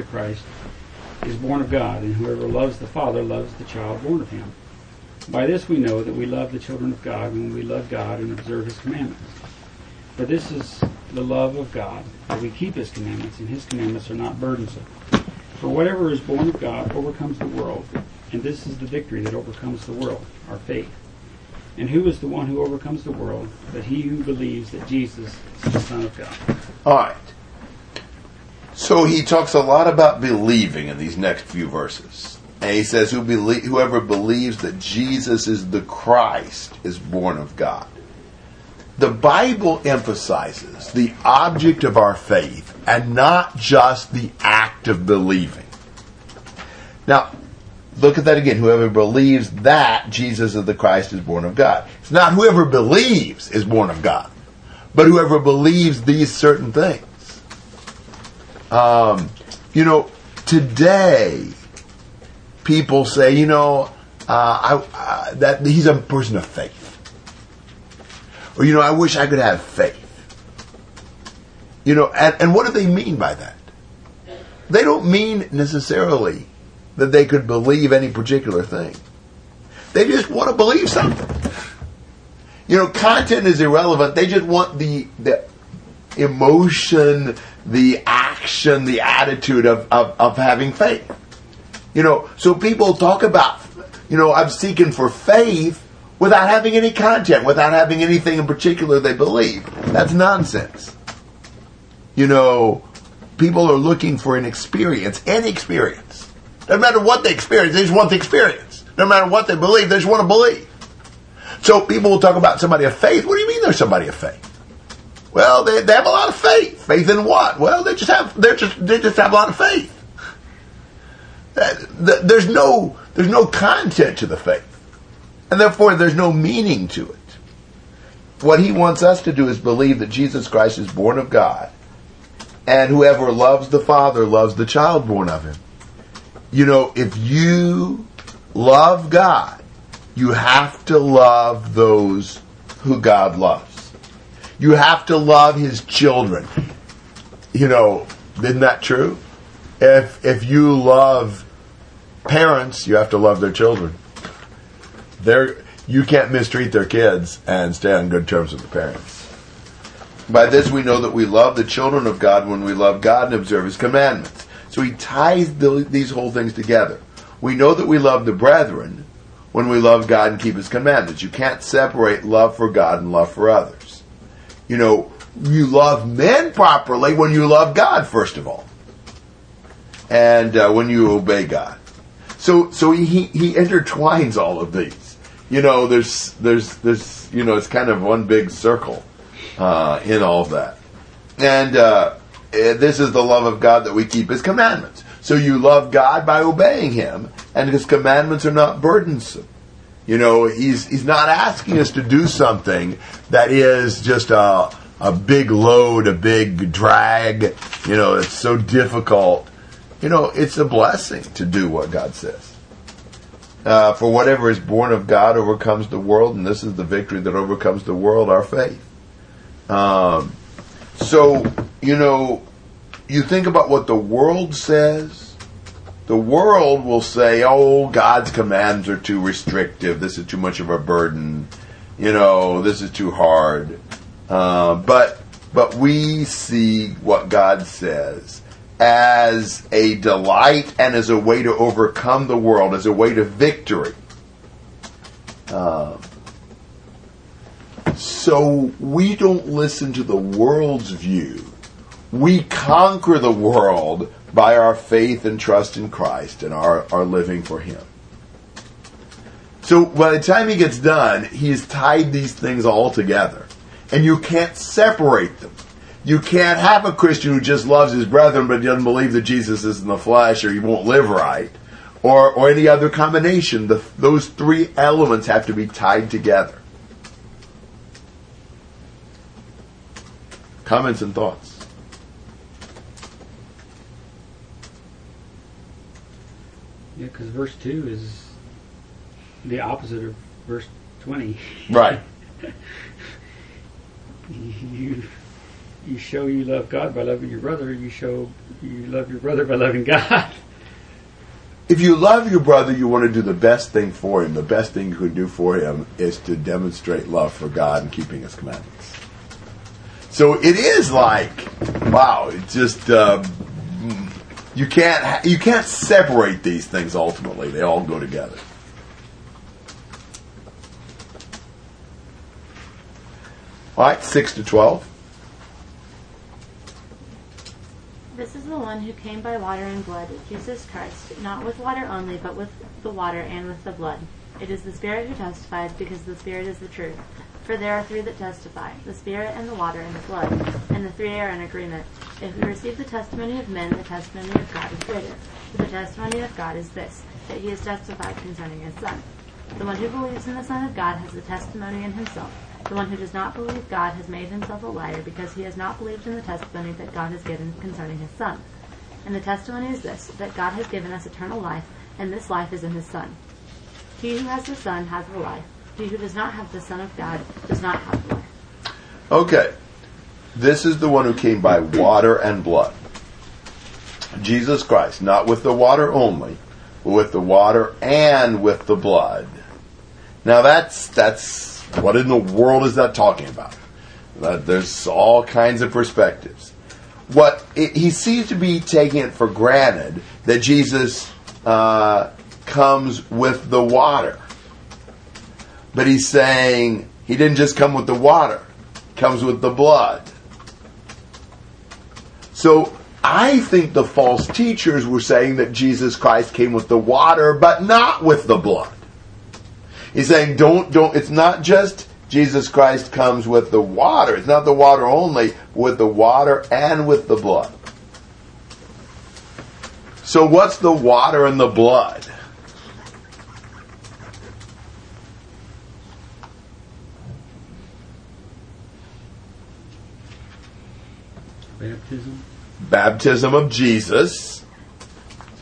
the Christ is born of God, and whoever loves the Father loves the child born of him. By this we know that we love the children of God when we love God and observe his commandments. For this is the love of God, that we keep his commandments, and his commandments are not burdensome. For whatever is born of God overcomes the world, and this is the victory that overcomes the world, our faith. And who is the one who overcomes the world, but he who believes that Jesus is the Son of God? All right. So he talks a lot about believing in these next few verses. And he says, Who belie- whoever believes that Jesus is the Christ is born of God. The Bible emphasizes the object of our faith and not just the act of believing. Now, look at that again. Whoever believes that Jesus is the Christ is born of God. It's not whoever believes is born of God, but whoever believes these certain things. Um, you know, today people say, you know, uh, I, uh, that he's a person of faith, or you know, I wish I could have faith. You know, and, and what do they mean by that? They don't mean necessarily that they could believe any particular thing. They just want to believe something. You know, content is irrelevant. They just want the the emotion, the action, the attitude of, of, of having faith. You know, so people talk about, you know, I'm seeking for faith without having any content, without having anything in particular they believe. That's nonsense. You know, people are looking for an experience, any experience. Doesn't matter what they experience, they just want the experience. No matter what they believe, they just want to believe. So people will talk about somebody of faith. What do you mean they're somebody of faith? Well, they, they have a lot of faith. Faith in what? Well, they just have they just they just have a lot of faith. There's no there's no content to the faith, and therefore there's no meaning to it. What he wants us to do is believe that Jesus Christ is born of God, and whoever loves the Father loves the child born of him. You know, if you love God, you have to love those who God loves. You have to love his children. You know, isn't that true? If if you love parents, you have to love their children. They're you can't mistreat their kids and stay on good terms with the parents. By this we know that we love the children of God when we love God and observe his commandments. So he ties the, these whole things together. We know that we love the brethren when we love God and keep his commandments. You can't separate love for God and love for others. You know, you love men properly when you love God, first of all. And uh, when you obey God. So, so he, he intertwines all of these. You know, there's, there's, there's, you know, it's kind of one big circle, uh, in all that. And, uh, eh, this is the love of God that we keep His commandments. So you love God by obeying Him, and His commandments are not burdensome. You know, He's He's not asking us to do something that is just a a big load, a big drag. You know, it's so difficult. You know, it's a blessing to do what God says. Uh, for whatever is born of God overcomes the world, and this is the victory that overcomes the world, our faith. Um, so, you know, you think about what the world says. The world will say, oh, God's commands are too restrictive. This is too much of a burden. You know, this is too hard. Uh, but, but we see what God says as a delight and as a way to overcome the world, as a way to victory. Um, so we don't listen to the world's view. We conquer the world by our faith and trust in Christ and our, our living for Him. So by the time he gets done, he has tied these things all together. And you can't separate them. You can't have a Christian who just loves his brethren but doesn't believe that Jesus is in the flesh or he won't live right. Or, or any other combination. The, those three elements have to be tied together. Comments and thoughts? Yeah, because verse 2 is the opposite of verse 20. Right. you, you show you love God by loving your brother. You show you love your brother by loving God. If you love your brother, you want to do the best thing for him. The best thing you can do for him is to demonstrate love for God and keeping His commandments. So it is like, wow, it's just uh, you can't you can't separate these things. Ultimately, they all go together. All right, six to twelve. This is the one who came by water and blood, Jesus Christ, not with water only, but with the water and with the blood. It is the Spirit who testifies, because the Spirit is the truth. For there are three that testify the Spirit, and the water, and the blood, and the three are in agreement. If we receive the testimony of men, the testimony of God is greater. For the testimony of God is this, that he has testified concerning his Son. The one who believes in the Son of God has the testimony in himself. The one who does not believe God has made himself a liar because he has not believed in the testimony that God has given concerning his Son. And the testimony is this, that God has given us eternal life, and this life is in his Son. He who has the Son has the life. He who does not have the Son of God does not have the life. Okay. This is the one who came by water and blood. Jesus Christ, not with the water only, but with the water and with the blood. Now that's that's what in the world is that talking about? That there's all kinds of perspectives. What it, he seems to be taking it for granted that Jesus uh, comes with the water, but he's saying he didn't just come with the water; comes with the blood. So I think the false teachers were saying that Jesus Christ came with the water, but not with the blood. He's saying, don't, don't, it's not just Jesus Christ comes with the water. It's not the water only, with the water and with the blood. So what's the water and the blood? Baptism. Baptism of Jesus.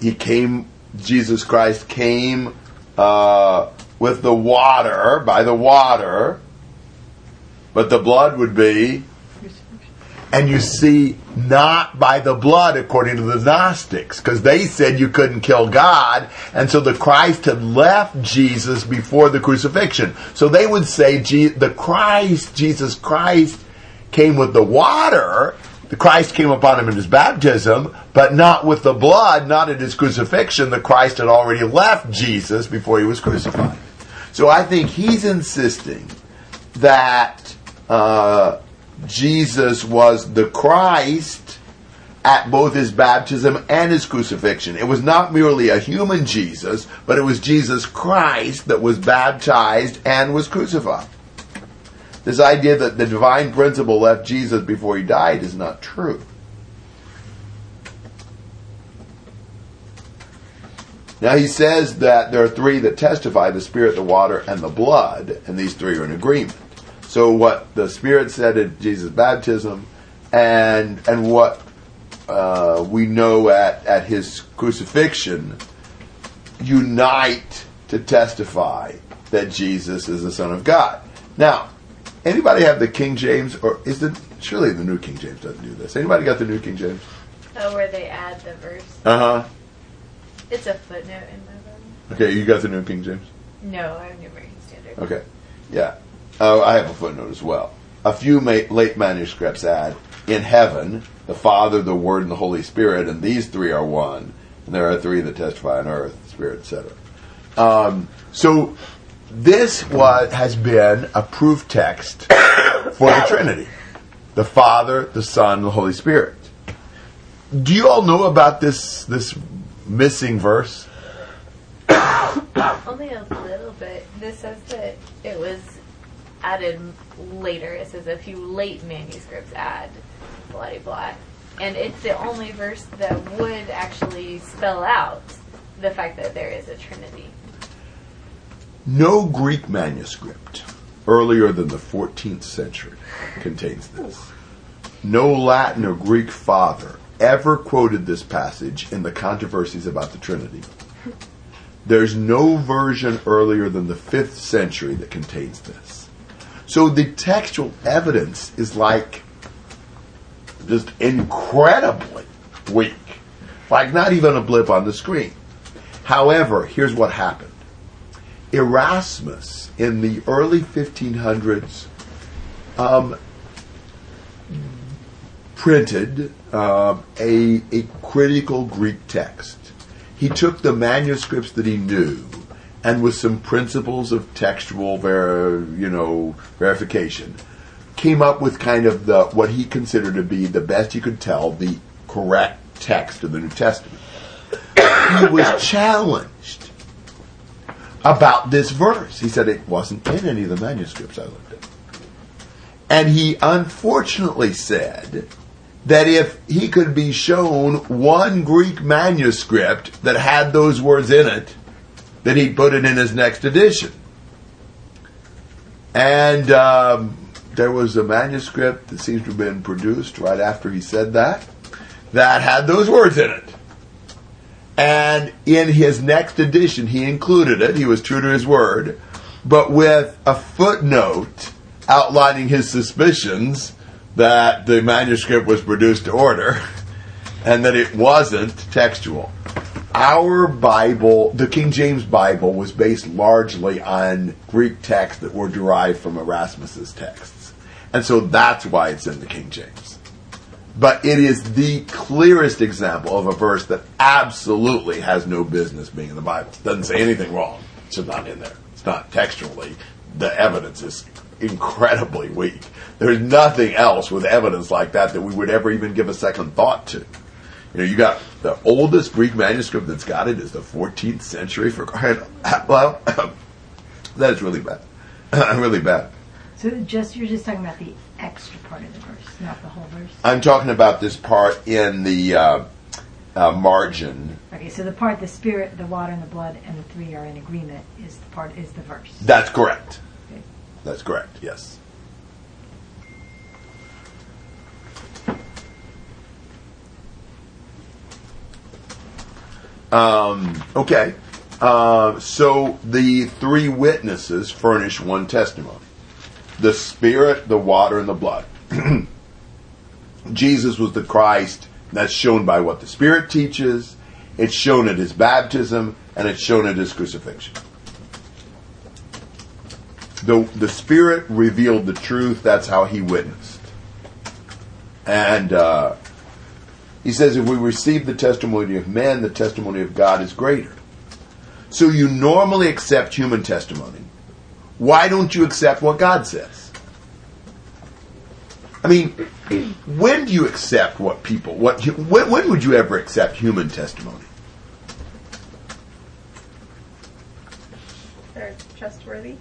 He came, Jesus Christ came uh, with the water, by the water, but the blood would be. And you see, not by the blood, according to the Gnostics, because they said you couldn't kill God, and so the Christ had left Jesus before the crucifixion. So they would say the Christ, Jesus Christ, came with the water. The Christ came upon him in his baptism, but not with the blood, not at his crucifixion. The Christ had already left Jesus before he was crucified. So I think he's insisting that uh, Jesus was the Christ at both his baptism and his crucifixion. It was not merely a human Jesus, but it was Jesus Christ that was baptized and was crucified. This idea that the divine principle left Jesus before he died is not true. Now he says that there are three that testify the Spirit, the water, and the blood, and these three are in agreement. So what the Spirit said at Jesus' baptism, and and what uh, we know at, at his crucifixion, unite to testify that Jesus is the Son of God. Now, anybody have the King James, or is it surely the New King James doesn't do this? Anybody got the New King James? Oh, where they add the verse. Uh huh. It's a footnote in my Bible. Okay, you got the New King James. No, I have New American Standard. Okay. Yeah. Oh, I have a footnote as well. A few ma- late manuscripts add, in heaven, the Father, the Word, and the Holy Spirit, and these three are one. And there are three that testify on earth, Spirit, etc. Um, so this has been a proof text for the Trinity. The Father, the Son, the Holy Spirit. Do you all know about this, this missing verse? Only a little bit. This says that it was added later. It says a few late manuscripts add blah blah blah. And it's the only verse that would actually spell out the fact that there is a Trinity. No Greek manuscript earlier than the 14th century contains this. No Latin or Greek father ever quoted this passage in the controversies about the Trinity. There's no version earlier than the 5th century that contains this. So the textual evidence is like just incredibly weak. Like not even a blip on the screen. However, here's what happened. Erasmus in the early 1500s um, printed uh, a, a critical Greek text. He took the manuscripts that he knew and with some principles of textual ver, you know verification came up with kind of the what he considered to be the best he could tell the correct text of the New Testament. he was challenged about this verse. He said it wasn't in any of the manuscripts I looked at. And he unfortunately said that if he could be shown one Greek manuscript that had those words in it, that he'd put it in his next edition. And um, there was a manuscript that seems to have been produced right after he said that that had those words in it. And in his next edition, he included it. He was true to his word, but with a footnote outlining his suspicions that the manuscript was produced to order and that it wasn't textual. Our Bible, the King James Bible, was based largely on Greek texts that were derived from Erasmus's texts. And so that's why it's in the King James. But it is the clearest example of a verse that absolutely has no business being in the Bible. It doesn't say anything wrong. It's just not in there. It's not textually. The evidence is incredibly weak. There's nothing else with evidence like that that we would ever even give a second thought to. You know, you got the oldest Greek manuscript that's got it is the 14th century for. Well, that is really bad. really bad. So just you're just talking about the extra part of the verse, not the whole verse. I'm talking about this part in the uh, uh, margin. Okay, so the part the spirit, the water, and the blood, and the three are in agreement is the part is the verse. That's correct. Okay. That's correct. Yes. Um, okay. Uh, so the three witnesses furnish one testimony the Spirit, the water, and the blood. Jesus was the Christ. That's shown by what the Spirit teaches, it's shown at his baptism, and it's shown at his crucifixion. The, the Spirit revealed the truth, that's how he witnessed. And uh, he says, if we receive the testimony of men, the testimony of God is greater. So you normally accept human testimony. Why don't you accept what God says? I mean, when do you accept what people, what, when, when would you ever accept human testimony? They're trustworthy.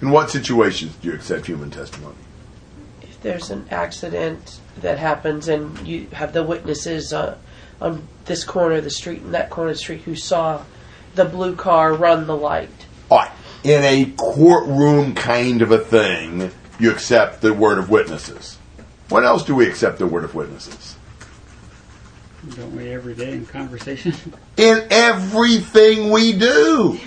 In what situations do you accept human testimony? if there's an accident that happens and you have the witnesses uh, on this corner of the street and that corner of the street who saw the blue car run the light. In a courtroom kind of a thing, you accept the word of witnesses. When else do we accept the word of witnesses? Don't we every day in conversation? In everything we do.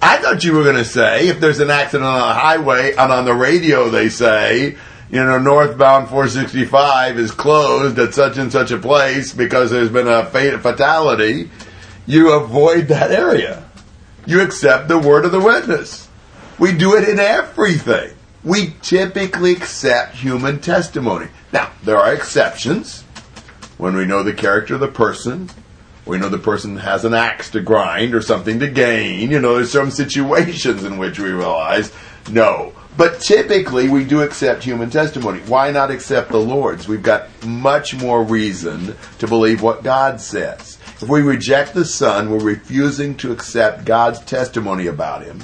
I thought you were going to say if there's an accident on the highway and on the radio they say, you know, northbound 465 is closed at such and such a place because there's been a fatality, you avoid that area. You accept the word of the witness. We do it in everything. We typically accept human testimony. Now, there are exceptions. When we know the character of the person, we know the person has an axe to grind or something to gain. You know, there's some situations in which we realize, no. But typically, we do accept human testimony. Why not accept the Lord's? We've got much more reason to believe what God says. If we reject the Son, we're refusing to accept God's testimony about Him.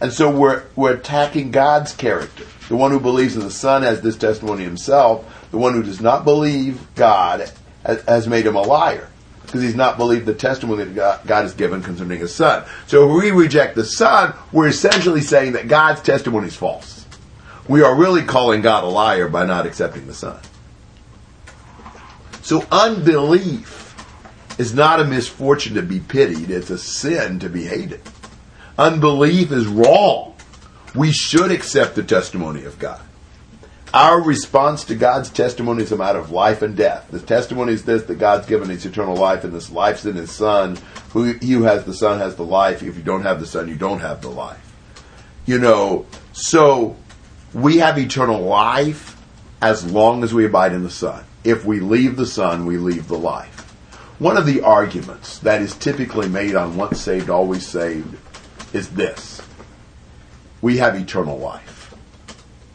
And so we're, we're attacking God's character. The one who believes in the Son has this testimony himself. The one who does not believe God has, made him a liar because he's not believed the testimony that God, God has given concerning his Son. So if we reject the Son, we're essentially saying that God's testimony is false. We are really calling God a liar by not accepting the Son. So unbelief is not a misfortune to be pitied, it's a sin to be hated. Unbelief is wrong. We should accept the testimony of God. Our response to God's testimony is a matter of life and death. The testimony is this, that God's given us eternal life, and this life's in His Son. Who, he who has the Son has the life. If you don't have the Son, you don't have the life. You know, so we have eternal life as long as we abide in the Son. If we leave the Son, we leave the life. One of the arguments that is typically made on once saved, always saved is this. We have eternal life.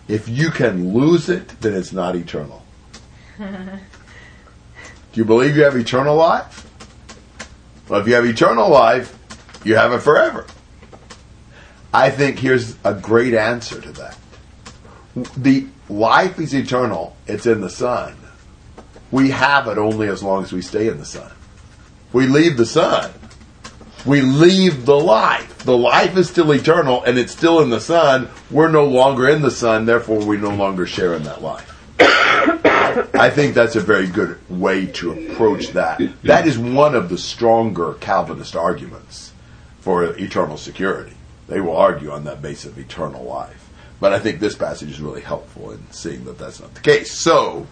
If you can lose it, then it's not eternal. Do you believe you have eternal life? Well, if you have eternal life, you have it forever. I think here's a great answer to that. The life is eternal. It's in the Son. We have it only as long as we stay in the Son. We leave the Son. We leave the life. The life is still eternal and it's still in the Son. We're no longer in the Son, therefore we no longer share in that life. I think that's a very good way to approach that. That is one of the stronger Calvinist arguments for eternal security. They will argue on that basis of eternal life. But I think this passage is really helpful in seeing that that's not the case. So,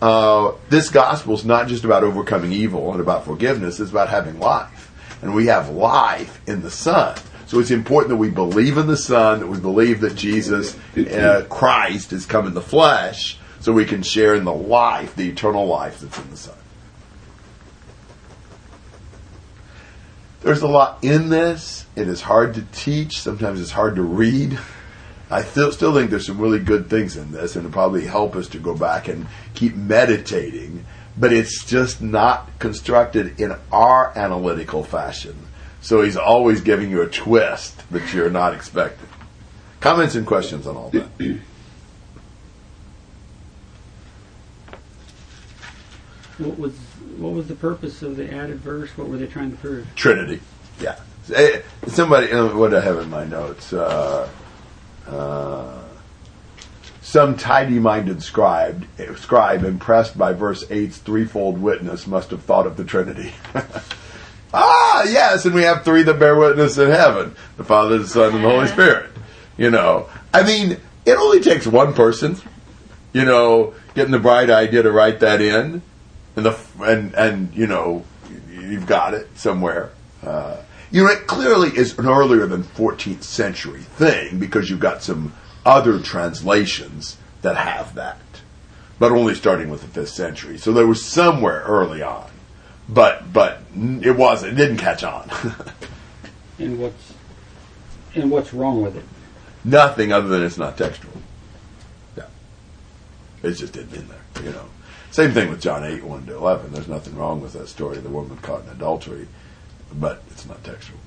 uh, this gospel is not just about overcoming evil and about forgiveness, it's about having life. And we have life in the Son. So it's important that we believe in the Son, that we believe that Jesus, uh, Christ, has come in the flesh, so we can share in the life, the eternal life that's in the Son. There's a lot in this. It is hard to teach. Sometimes it's hard to read. I still, still think there's some really good things in this, and it'll probably help us to go back and keep meditating. But it's just not constructed in our analytical fashion. So he's always giving you a twist that you're not expecting. Comments and questions on all that? What was what was the purpose of the added verse? What were they trying to prove? Trinity. Yeah. Somebody, what do I have in my notes? Uh, uh, some tidy-minded scribe, scribe impressed by verse 8's threefold witness must have thought of the Trinity. ah, yes, and we have three that bear witness in heaven: the Father, the Son, and the Holy Spirit. You know, I mean, it only takes one person, you know, getting the bright idea to write that in, and the and and you know, you've got it somewhere. Uh, you know, it clearly is an earlier than 14th century thing because you've got some other translations that have that, but only starting with the 5th century. So there was somewhere early on, but but it wasn't. It didn't catch on. And what's and what's wrong with it? Nothing other than it's not textual. Yeah, it just didn't in there. You know, same thing with John 8 1 to 11. There's nothing wrong with that story of the woman caught in adultery, but it's not textual.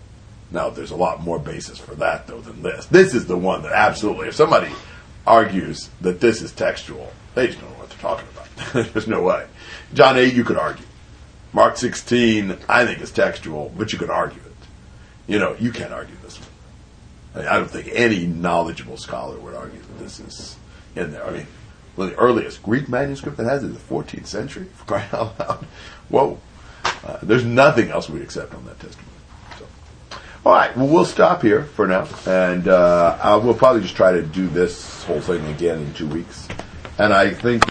Now, there's a lot more basis for that, though, than this. This is the one that absolutely, if somebody argues that this is textual, they just don't know what they're talking about. there's no way. John 8, you could argue. Mark 16, I think is textual, but you could argue it. You know, you can't argue this one. I, mean, I don't think any knowledgeable scholar would argue that this is in there. I mean, well, the earliest Greek manuscript that has it is the 14th century, for crying out loud. Whoa. Uh, there's nothing else we accept on that testimony. So. All right, well, we'll stop here for now, and uh, we'll probably just try to do this whole thing again in two weeks. And I think.